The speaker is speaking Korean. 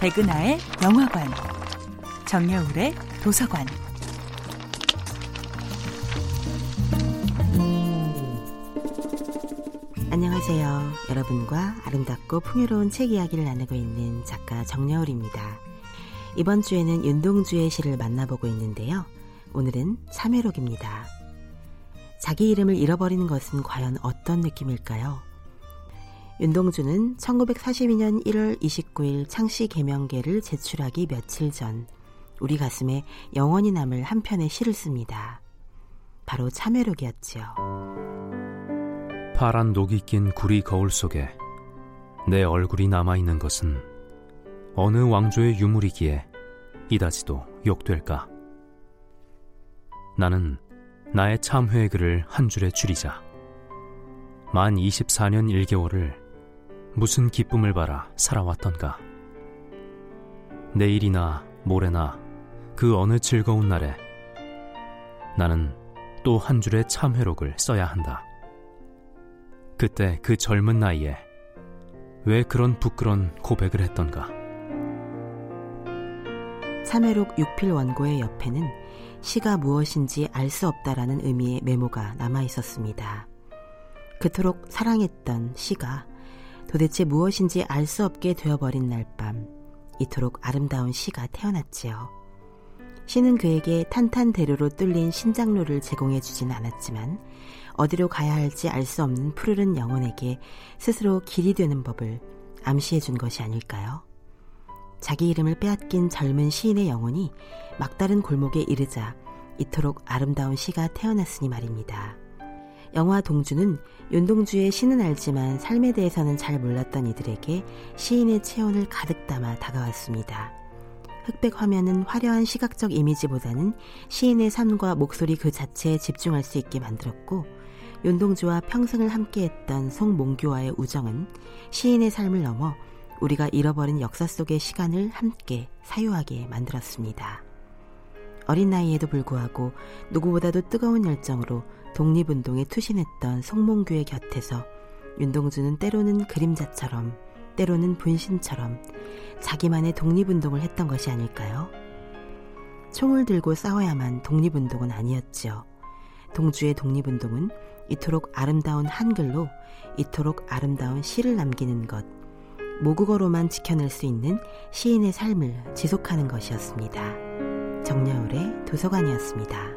백은하의 영화관, 정여울의 도서관. 안녕하세요. 여러분과 아름답고 풍요로운 책 이야기를 나누고 있는 작가 정여울입니다. 이번 주에는 윤동주의 시를 만나보고 있는데요. 오늘은 참회록입니다. 자기 이름을 잃어버리는 것은 과연 어떤 느낌일까요? 윤동주는 1942년 1월 29일 창씨 개명계를 제출하기 며칠 전 우리 가슴에 영원히 남을 한 편의 시를 씁니다. 바로 참회록이었지요. 파란 녹이 낀 구리 거울 속에 내 얼굴이 남아있는 것은 어느 왕조의 유물이기에 이다지도 욕될까? 나는 나의 참회의 글을 한 줄에 줄이자. 만 24년 1개월을 무슨 기쁨을 바라 살아왔던가. 내일이나 모레나 그 어느 즐거운 날에 나는 또 한 줄의 참회록을 써야 한다. 그때 그 젊은 나이에 왜 그런 부끄러운 고백을 했던가. 참회록 6필 원고의 옆에는 시가 무엇인지 알 수 없다라는 의미의 메모가 남아 있었습니다. 그토록 사랑했던 시가 도대체 무엇인지 알 수 없게 되어버린 날 밤, 이토록 아름다운 시가 태어났지요. 시는 그에게 탄탄대로로 뚫린 신장로를 제공해 주진 않았지만 어디로 가야 할지 알 수 없는 푸르른 영혼에게 스스로 길이 되는 법을 암시해 준 것이 아닐까요? 자기 이름을 빼앗긴 젊은 시인의 영혼이 막다른 골목에 이르자 이토록 아름다운 시가 태어났으니 말입니다. 영화 동주는 윤동주의 시는 알지만 삶에 대해서는 잘 몰랐던 이들에게 시인의 체온을 가득 담아 다가왔습니다. 흑백 화면은 화려한 시각적 이미지보다는 시인의 삶과 목소리 그 자체에 집중할 수 있게 만들었고 윤동주와 평생을 함께했던 송몽규와의 우정은 시인의 삶을 넘어 우리가 잃어버린 역사 속의 시간을 함께 사유하게 만들었습니다. 어린 나이에도 불구하고 누구보다도 뜨거운 열정으로 독립운동에 투신했던 송몽규의 곁에서 윤동주는 때로는 그림자처럼 때로는 분신처럼 자기만의 독립운동을 했던 것이 아닐까요? 총을 들고 싸워야만 독립운동은 아니었지요. 동주의 독립운동은 이토록 아름다운 한글로 이토록 아름다운 시를 남기는 것, 모국어로만 지켜낼 수 있는 시인의 삶을 지속하는 것이었습니다. 정여울의 도서관이었습니다.